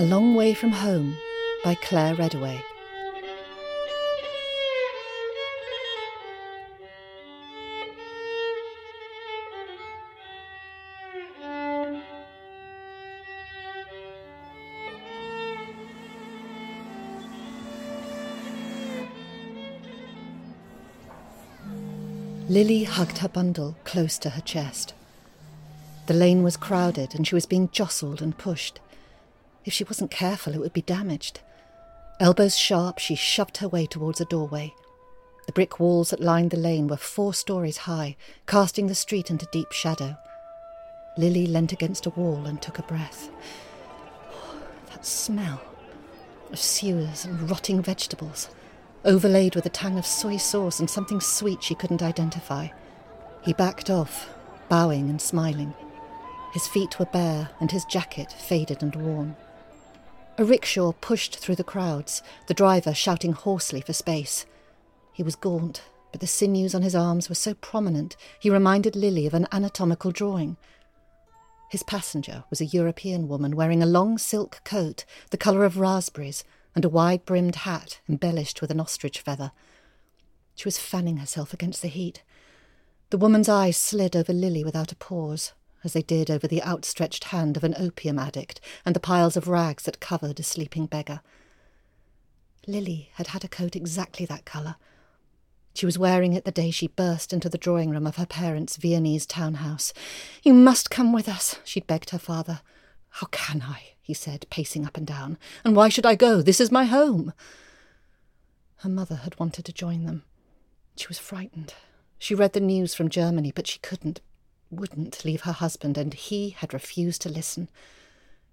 A Long Way from Home by Claire Redaway. Lily hugged her bundle close to her chest. The lane was crowded and she was being jostled and pushed. If she wasn't careful, it would be damaged. Elbows sharp, she shoved her way towards a doorway. The brick walls that lined the lane were four stories high, casting the street into deep shadow. Lily leant against a wall and took a breath. Oh, that smell of sewers and rotting vegetables overlaid with a tang of soy sauce and something sweet she couldn't identify. He backed off, bowing and smiling. His feet were bare and his jacket faded and worn. A rickshaw pushed through the crowds, the driver shouting hoarsely for space. He was gaunt, but the sinews on his arms were so prominent he reminded Lily of an anatomical drawing. His passenger was a European woman wearing a long silk coat the colour of raspberries and a wide brimmed hat embellished with an ostrich feather. She was fanning herself against the heat. The woman's eyes slid over Lily without a pause, as they did over the outstretched hand of an opium addict and the piles of rags that covered a sleeping beggar. Lily had had a coat exactly that colour. She was wearing it the day she burst into the drawing room of her parents' Viennese townhouse. You must come with us, she'd begged her father. How can I? he said, pacing up and down. And why should I go? This is my home. Her mother had wanted to join them. She was frightened. She read the news from Germany, but she couldn't, wouldn't leave her husband, and he had refused to listen.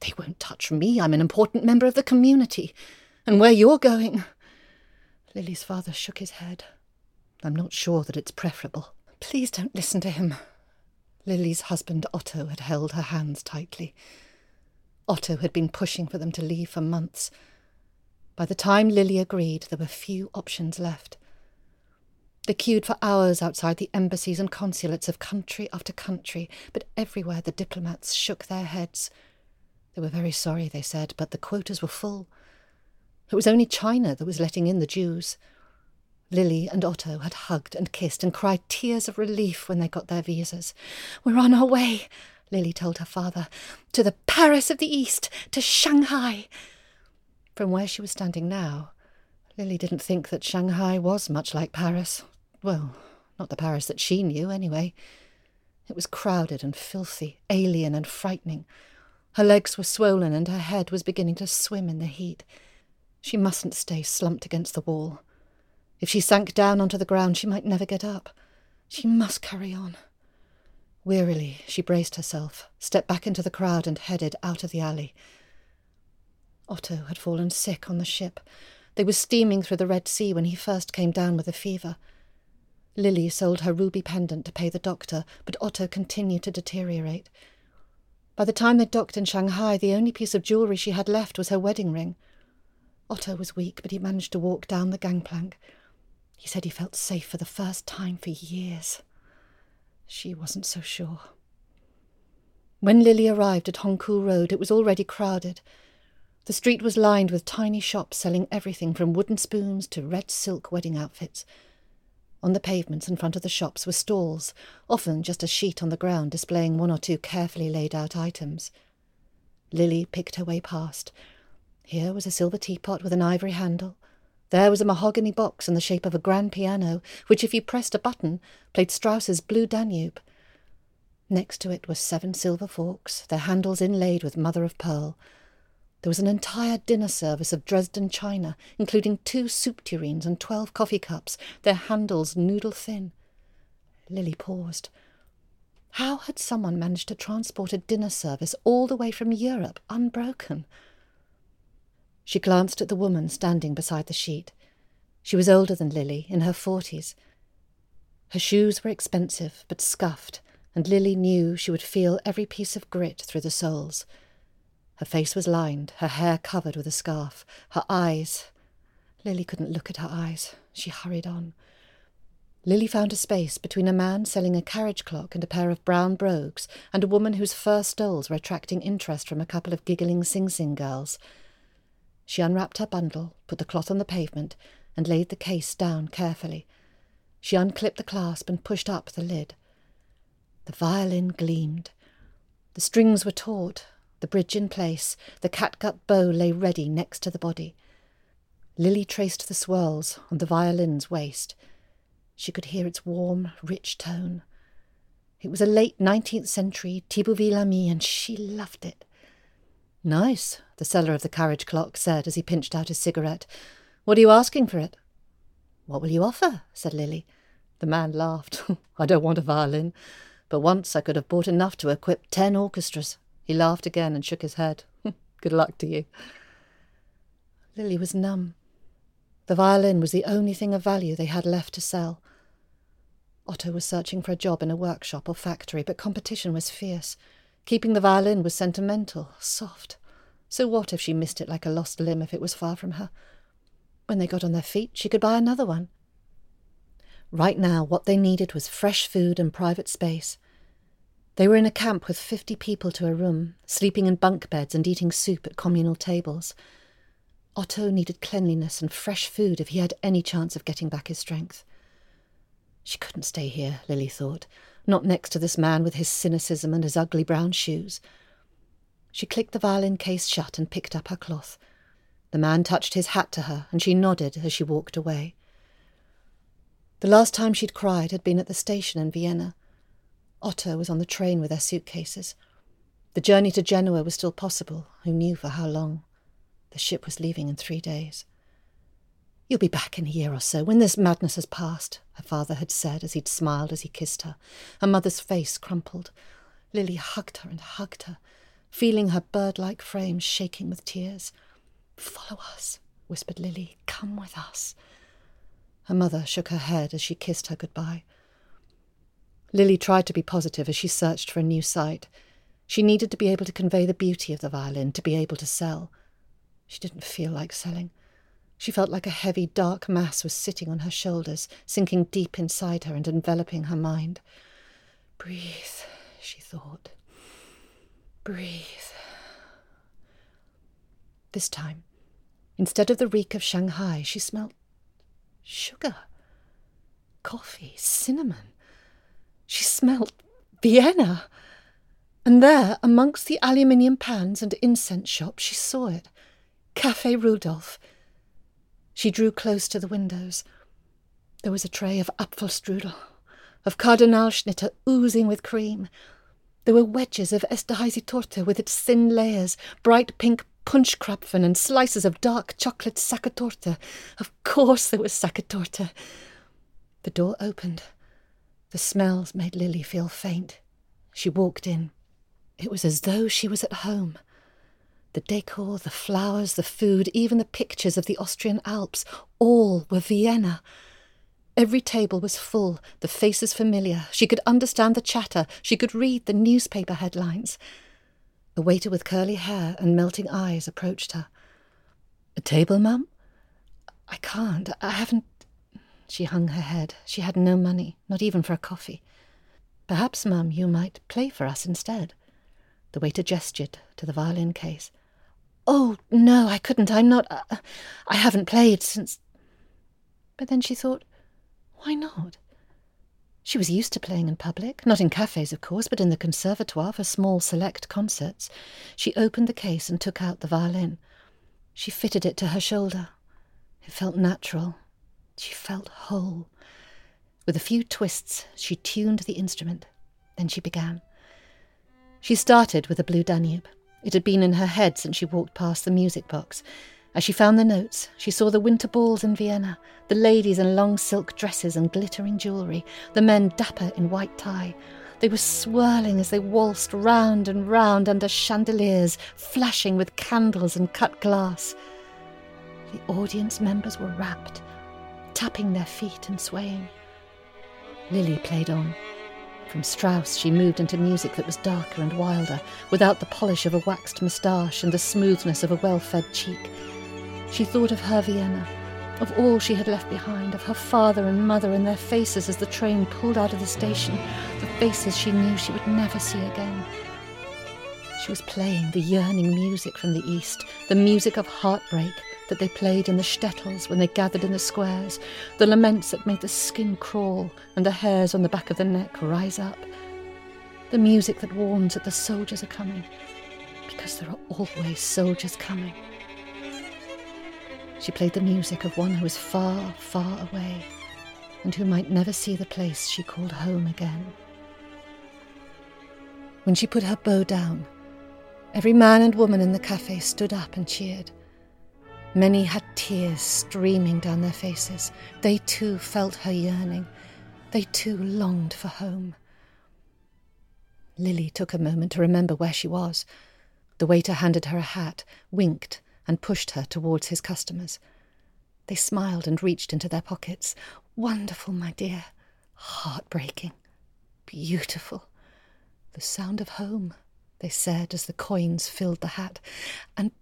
They won't touch me. I'm an important member of the community. And where you're going. Lily's father shook his head. I'm not sure that it's preferable. Please don't listen to him. Lily's husband Otto had held her hands tightly. Otto had been pushing for them to leave for months. By the time Lily agreed, there were few options left. They queued for hours outside the embassies and consulates of country after country, but everywhere the diplomats shook their heads. They were very sorry, they said, but the quotas were full. It was only China that was letting in the Jews. Lily and Otto had hugged and kissed and cried tears of relief when they got their visas. We're on our way, Lily told her father, to the Paris of the East, to Shanghai. From where she was standing now, Lily didn't think that Shanghai was much like Paris. Well, not the Paris that she knew, anyway. It was crowded and filthy, alien and frightening. Her legs were swollen and her head was beginning to swim in the heat. She mustn't stay slumped against the wall. If she sank down onto the ground, she might never get up. She must carry on. Wearily, she braced herself, stepped back into the crowd, and headed out of the alley. Otto had fallen sick on the ship. They were steaming through the Red Sea when he first came down with a fever. Lily sold her ruby pendant to pay the doctor, but Otto continued to deteriorate. By the time they docked in Shanghai, the only piece of jewellery she had left was her wedding ring. Otto was weak, but he managed to walk down the gangplank. He said he felt safe for the first time for years. She wasn't so sure. When Lily arrived at Hongkou Road, it was already crowded. The street was lined with tiny shops selling everything from wooden spoons to red silk wedding outfits. On the pavements in front of the shops were stalls, often just a sheet on the ground displaying one or two carefully laid out items. Lily picked her way past. Here was a silver teapot with an ivory handle, there was a mahogany box in the shape of a grand piano, which, if you pressed a button, played Strauss's Blue Danube. Next to it were seven silver forks, their handles inlaid with mother of pearl. There was an entire dinner service of Dresden china, including two soup tureens and twelve coffee cups, their handles noodle thin. Lily paused. How had someone managed to transport a dinner service all the way from Europe unbroken? She glanced at the woman standing beside the sheet. She was older than Lily, in her forties. Her shoes were expensive, but scuffed, and Lily knew she would feel every piece of grit through the soles. Her face was lined, her hair covered with a scarf, her eyes. Lily couldn't look at her eyes. She hurried on. Lily found a space between a man selling a carriage clock and a pair of brown brogues and a woman whose fur stoles were attracting interest from a couple of giggling sing-song girls. She unwrapped her bundle, put the cloth on the pavement, and laid the case down carefully. She unclipped the clasp and pushed up the lid. The violin gleamed. The strings were taut, the bridge in place, the catgut bow lay ready next to the body. Lily traced the swirls on the violin's waist. She could hear its warm, rich tone. It was a late nineteenth century Thibouville Lamy, and she loved it. Nice, the seller of the carriage clock said as he pinched out his cigarette. What are you asking for it? What will you offer? said Lily. The man laughed. I don't want a violin, but once I could have bought enough to equip ten orchestras. He laughed again and shook his head. Good luck to you. Lily was numb. The violin was the only thing of value they had left to sell. Otto was searching for a job in a workshop or factory, but competition was fierce. Keeping the violin was sentimental, soft. So what if she missed it like a lost limb if it was far from her? When they got on their feet, she could buy another one. Right now, what they needed was fresh food and private space. They were in a camp with fifty people to a room, sleeping in bunk beds and eating soup at communal tables. Otto needed cleanliness and fresh food if he had any chance of getting back his strength. She couldn't stay here, Lily thought, not next to this man with his cynicism and his ugly brown shoes. She clicked the violin case shut and picked up her cloth. The man touched his hat to her, and she nodded as she walked away. The last time she'd cried had been at the station in Vienna. Otto was on the train with their suitcases. The journey to Genoa was still possible, who knew for how long. The ship was leaving in three days. You'll be back in a year or so, when this madness has passed, her father had said as he'd smiled as he kissed her. Her mother's face crumpled. Lily hugged her and hugged her, feeling her bird-like frame shaking with tears. Follow us, whispered Lily. Come with us. Her mother shook her head as she kissed her goodbye. Lily tried to be positive as she searched for a new site. She needed to be able to convey the beauty of the violin, to be able to sell. She didn't feel like selling. She felt like a heavy, dark mass was sitting on her shoulders, sinking deep inside her and enveloping her mind. Breathe, she thought. Breathe. This time, instead of the reek of Shanghai, she smelt sugar, coffee, cinnamon. She smelt Vienna. And there, amongst the aluminium pans and incense shops, she saw it. Café Rudolph. She drew close to the windows. There was a tray of Apfelstrudel, of Kardinalschnitte oozing with cream. There were wedges of Esterhazy Torte with its thin layers, bright pink punschkrapfen, and slices of dark chocolate Sachertorte. Of course there was Sachertorte. The door opened. The smells made Lily feel faint. She walked in. It was as though she was at home. The decor, the flowers, the food, even the pictures of the Austrian Alps, all were Vienna. Every table was full, the faces familiar. She could understand the chatter. She could read the newspaper headlines. A waiter with curly hair and melting eyes approached her. A table, mum? I can't. I haven't. She hung her head. She had no money, not even for a coffee. Perhaps, mum, you might play for us instead. The waiter gestured to the violin case. Oh, no, I couldn't. I'm not. Uh, I haven't played since. But then she thought, why not? She was used to playing in public, not in cafes, of course, but in the conservatoire for small select concerts. She opened the case and took out the violin. She fitted it to her shoulder. It felt natural. She felt whole. With a few twists, she tuned the instrument. Then she began. She started with the Blue Danube. It had been in her head since she walked past the music box. As she found the notes, she saw the winter balls in Vienna, the ladies in long silk dresses and glittering jewellery, the men dapper in white tie. They were swirling as they waltzed round and round under chandeliers, flashing with candles and cut glass. The audience members were rapt, tapping their feet and swaying. Lily played on. From Strauss, she moved into music that was darker and wilder, without the polish of a waxed moustache and the smoothness of a well fed cheek. She thought of her Vienna, of all she had left behind, of her father and mother and their faces as the train pulled out of the station, the faces she knew she would never see again. She was playing the yearning music from the east, the music of heartbreak that they played in the shtetls when they gathered in the squares, the laments that made the skin crawl and the hairs on the back of the neck rise up, the music that warns that the soldiers are coming, because there are always soldiers coming. She played the music of one who was far, far away, and who might never see the place she called home again. When she put her bow down, Every man and woman in the cafe stood up and cheered. Many had tears streaming down their faces. They too felt her yearning. They too longed for home. Lily took a moment to remember where she was. The waiter handed her a hat, winked, and pushed her towards his customers. They smiled and reached into their pockets. Wonderful, my dear. Heartbreaking. Beautiful. The sound of home they said as the coins filled the hat. And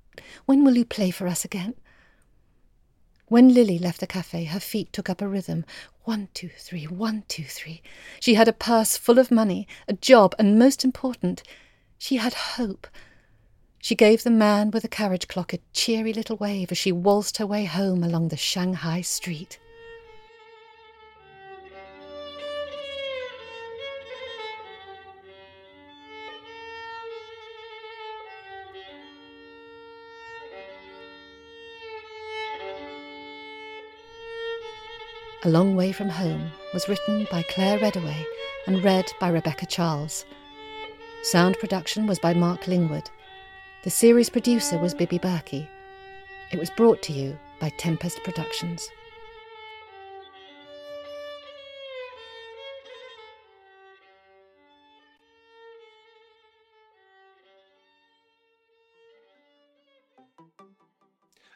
when will you play for us again? When Lily left the cafe, her feet took up a rhythm. One, two, three, one, two, three. She had a purse full of money, a job, and most important, she had hope. She gave the man with the carriage clock a cheery little wave as she waltzed her way home along the Shanghai street. A Long Way from Home was written by Claire Redaway and read by Rebecca Charles. Sound production was by Mark Lingwood. The series producer was Bibi Berkey. It was brought to you by Tempest Productions.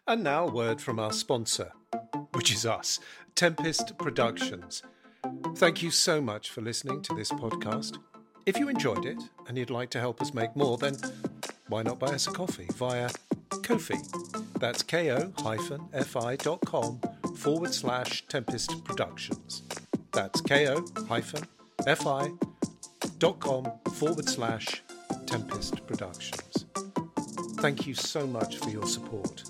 And now, a word from our sponsor, which is us, Tempest Productions. Thank you so much for listening to this podcast. If you enjoyed it and you'd like to help us make more, then why not buy us a coffee via Ko-fi? That's ko-fi.com forward slash Tempest Productions. That's ko-fi.com forward slash Tempest Productions. Thank you so much for your support.